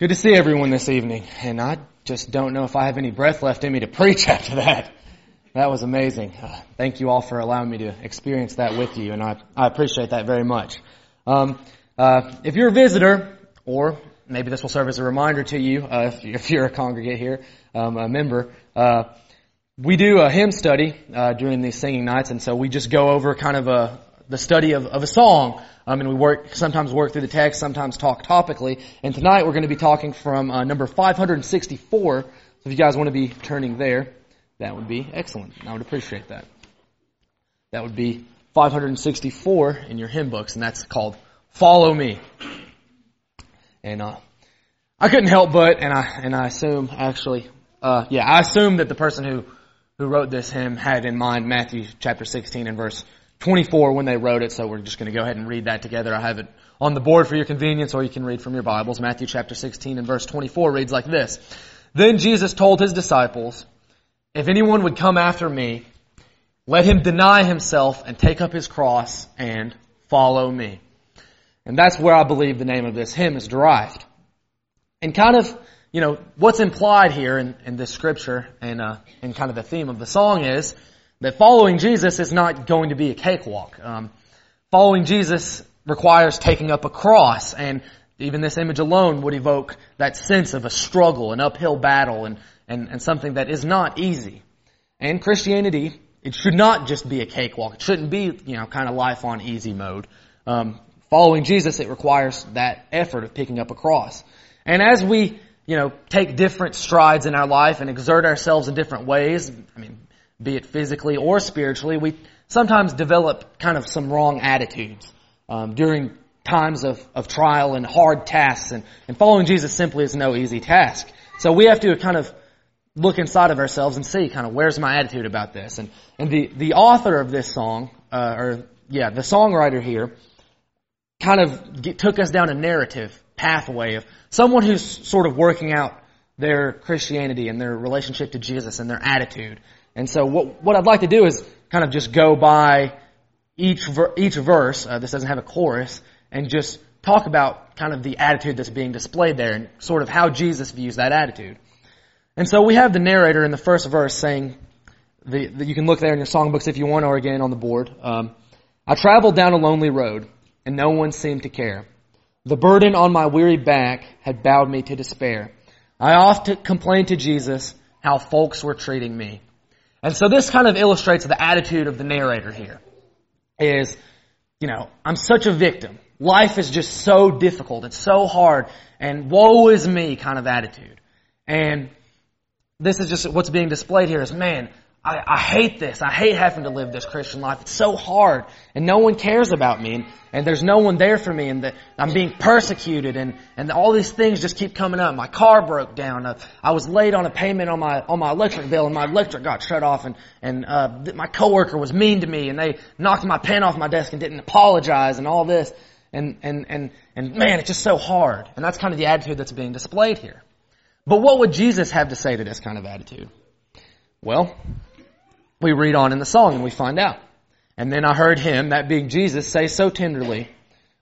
Good to see everyone this evening, and I just don't know if I have any breath left in me to preach after that. That was amazing. Uh, thank you all for allowing me to experience that with you, and I, I appreciate that very much. Um, uh, if you're a visitor, or maybe this will serve as a reminder to you uh, if, you're a congregate here, um, a member, uh, we do a hymn study uh, during these singing nights, and so we just go over kind of a, the study of, of a song. Um, and we work sometimes work through the text, sometimes talk topically. And tonight we're going to be talking from uh, number 564. So if you guys want to be turning there, that would be excellent. I would appreciate that. That would be 564 in your hymn books, and that's called "Follow Me." And uh, I couldn't help but, and I and I assume actually, uh, yeah, I assume that the person who who wrote this hymn had in mind Matthew chapter 16 and verse 24 when they wrote it, so we're just going to go ahead and read that together. I have it on the board for your convenience, or you can read from your Bibles. Matthew chapter 16 and verse 24 reads like this. Then Jesus told his disciples, If anyone would come after me, let him deny himself and take up his cross and follow me. And that's where I believe the name of this hymn is derived. And kind of, you know, what's implied here in, in this scripture and, uh, and kind of the theme of the song is, that following Jesus is not going to be a cakewalk. Um, following Jesus requires taking up a cross, and even this image alone would evoke that sense of a struggle, an uphill battle, and, and, and something that is not easy. And Christianity, it should not just be a cakewalk. It shouldn't be, you know, kind of life on easy mode. Um, following Jesus, it requires that effort of picking up a cross. And as we, you know, take different strides in our life and exert ourselves in different ways, I mean, be it physically or spiritually, we sometimes develop kind of some wrong attitudes um, during times of, of trial and hard tasks. And, and following Jesus simply is no easy task. So we have to kind of look inside of ourselves and see kind of where's my attitude about this. And, and the, the author of this song, uh, or yeah, the songwriter here, kind of get, took us down a narrative pathway of someone who's sort of working out their Christianity and their relationship to Jesus and their attitude. And so what, what I'd like to do is kind of just go by each, ver, each verse, uh, this doesn't have a chorus, and just talk about kind of the attitude that's being displayed there and sort of how Jesus views that attitude. And so we have the narrator in the first verse saying, the, the, you can look there in your songbooks if you want or again on the board. Um, I traveled down a lonely road and no one seemed to care. The burden on my weary back had bowed me to despair. I often complained to Jesus how folks were treating me. And so this kind of illustrates the attitude of the narrator here. Is, you know, I'm such a victim. Life is just so difficult. It's so hard. And woe is me kind of attitude. And this is just what's being displayed here is, man, I, I, hate this. I hate having to live this Christian life. It's so hard, and no one cares about me, and, and there's no one there for me, and the, I'm being persecuted, and, and all these things just keep coming up. My car broke down. Uh, I was late on a payment on my on my electric bill, and my electric got shut off, and and uh, my coworker was mean to me, and they knocked my pen off my desk and didn't apologize, and all this, and and and and man, it's just so hard, and that's kind of the attitude that's being displayed here. But what would Jesus have to say to this kind of attitude? Well, we read on in the song and we find out. And then I heard him, that being Jesus, say so tenderly,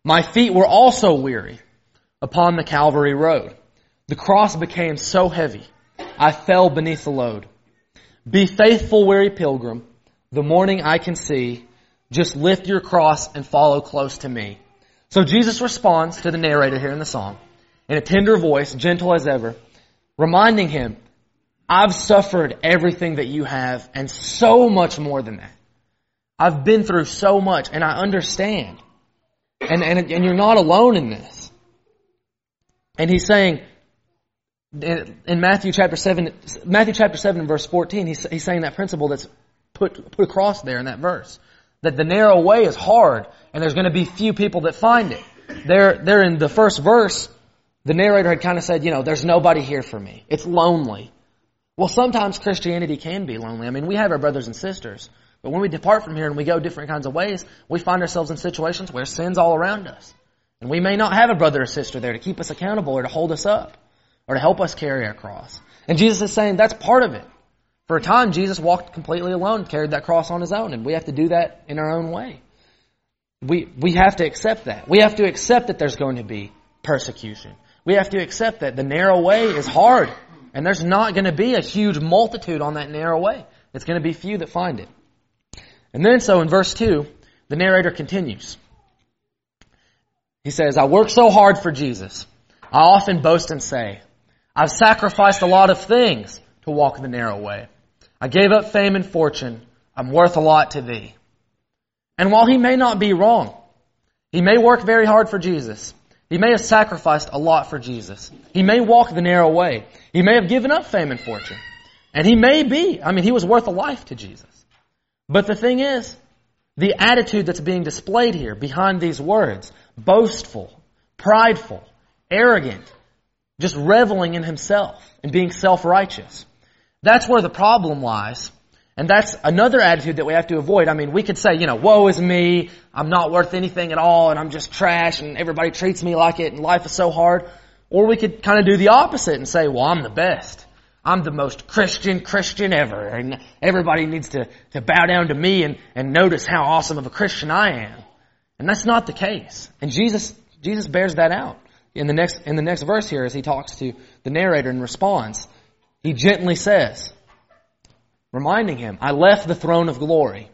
My feet were also weary upon the Calvary road. The cross became so heavy, I fell beneath the load. Be faithful, weary pilgrim. The morning I can see. Just lift your cross and follow close to me. So Jesus responds to the narrator here in the song in a tender voice, gentle as ever, reminding him I've suffered everything that you have and so much more than that. I've been through so much and I understand. And, and, and you're not alone in this. And he's saying, in Matthew chapter 7, Matthew chapter 7 verse 14, he's, he's saying that principle that's put, put across there in that verse. That the narrow way is hard and there's going to be few people that find it. There, there in the first verse, the narrator had kind of said, you know, there's nobody here for me. It's lonely. Well, sometimes Christianity can be lonely. I mean, we have our brothers and sisters. But when we depart from here and we go different kinds of ways, we find ourselves in situations where sin's all around us. And we may not have a brother or sister there to keep us accountable or to hold us up or to help us carry our cross. And Jesus is saying that's part of it. For a time, Jesus walked completely alone, carried that cross on his own, and we have to do that in our own way. We, we have to accept that. We have to accept that there's going to be persecution. We have to accept that the narrow way is hard, and there's not going to be a huge multitude on that narrow way. It's going to be few that find it. And then, so in verse 2, the narrator continues. He says, I work so hard for Jesus. I often boast and say, I've sacrificed a lot of things to walk the narrow way. I gave up fame and fortune. I'm worth a lot to thee. And while he may not be wrong, he may work very hard for Jesus. He may have sacrificed a lot for Jesus. He may walk the narrow way. He may have given up fame and fortune. And he may be, I mean, he was worth a life to Jesus. But the thing is, the attitude that's being displayed here behind these words, boastful, prideful, arrogant, just reveling in himself and being self-righteous. That's where the problem lies. And that's another attitude that we have to avoid. I mean, we could say, you know, woe is me, I'm not worth anything at all, and I'm just trash, and everybody treats me like it, and life is so hard. Or we could kind of do the opposite and say, well, I'm the best. I'm the most Christian Christian ever, and everybody needs to, to bow down to me and, and notice how awesome of a Christian I am. And that's not the case. And Jesus, Jesus bears that out in the next, in the next verse here as he talks to the narrator and responds. He gently says, reminding him, I left the throne of glory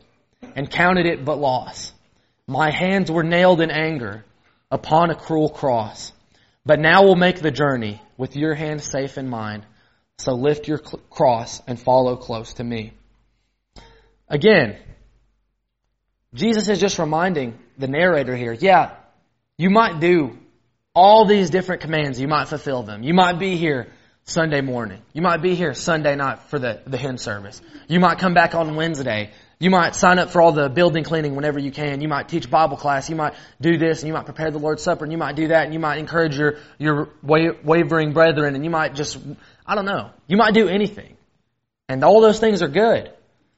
and counted it but loss. My hands were nailed in anger upon a cruel cross. But now we'll make the journey with your hand safe in mine. So lift your cross and follow close to me. Again, Jesus is just reminding the narrator here, yeah, you might do all these different commands. You might fulfill them. You might be here Sunday morning. You might be here Sunday night for the, the hymn service. You might come back on Wednesday. You might sign up for all the building cleaning whenever you can. You might teach Bible class. You might do this and you might prepare the Lord's Supper and you might do that and you might encourage your, your wavering brethren and you might just, I don't know. You might do anything. And all those things are good.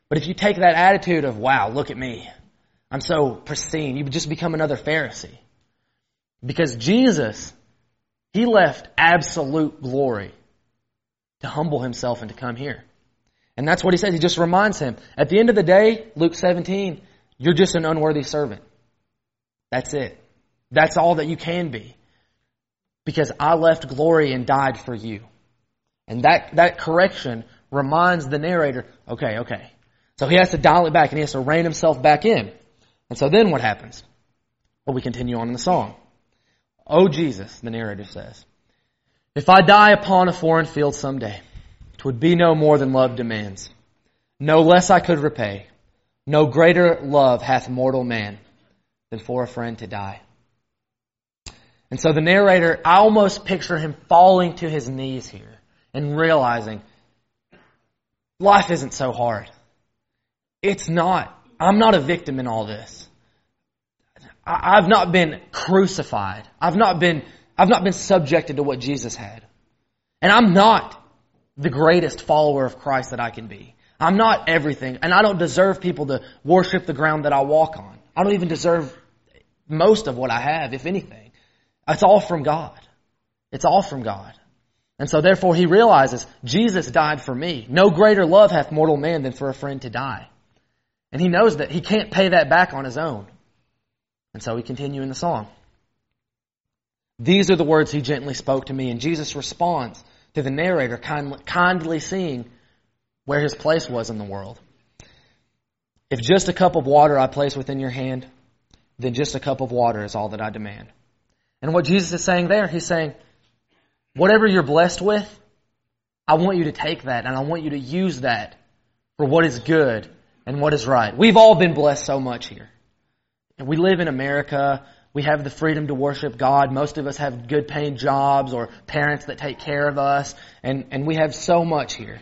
But if you take that attitude of, wow, look at me. I'm so pristine, you just become another Pharisee. Because Jesus, He left absolute glory to humble Himself and to come here. And that's what He says. He just reminds him. At the end of the day, Luke 17, you're just an unworthy servant. That's it. That's all that you can be. Because I left glory and died for you. And that, that correction reminds the narrator, okay, okay. So he has to dial it back and he has to rein himself back in. And so then what happens? Well, we continue on in the song. Oh Jesus, the narrator says, if I die upon a foreign field someday, twould be no more than love demands. No less I could repay. No greater love hath mortal man than for a friend to die. And so the narrator, I almost picture him falling to his knees here and realizing life isn't so hard. It's not. I'm not a victim in all this. I've not been crucified. I've not been, I've not been subjected to what Jesus had. And I'm not the greatest follower of Christ that I can be. I'm not everything, and I don't deserve people to worship the ground that I walk on. I don't even deserve most of what I have, if anything. It's all from God. It's all from God. And so therefore he realizes Jesus died for me. No greater love hath mortal man than for a friend to die. And he knows that he can't pay that back on his own. And so we continue in the song. These are the words he gently spoke to me, and Jesus responds to the narrator, kindly, kindly seeing where his place was in the world. If just a cup of water I place within your hand, then just a cup of water is all that I demand. And what Jesus is saying there, he's saying, Whatever you're blessed with, I want you to take that and I want you to use that for what is good and what is right. We've all been blessed so much here. And we live in America. We have the freedom to worship God. Most of us have good paying jobs or parents that take care of us. And, and we have so much here.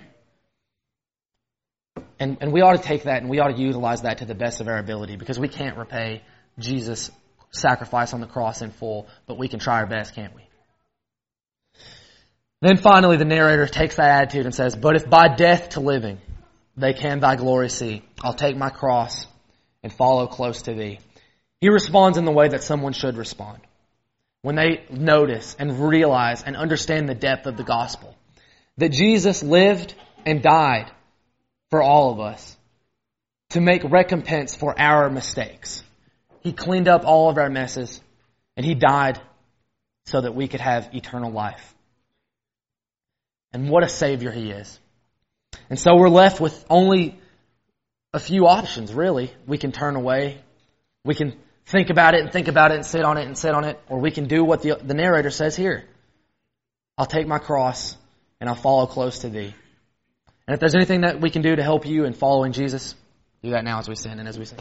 And, and we ought to take that and we ought to utilize that to the best of our ability because we can't repay Jesus' sacrifice on the cross in full, but we can try our best, can't we? Then finally, the narrator takes that attitude and says, But if by death to living they can thy glory see, I'll take my cross and follow close to thee. He responds in the way that someone should respond. When they notice and realize and understand the depth of the gospel. That Jesus lived and died for all of us to make recompense for our mistakes. He cleaned up all of our messes and He died so that we could have eternal life. And what a Savior He is. And so we're left with only a few options, really. We can turn away. We can think about it and think about it and sit on it and sit on it. Or we can do what the, the narrator says here. I'll take my cross and I'll follow close to thee. And if there's anything that we can do to help you in following Jesus, do that now as we stand and as we sing.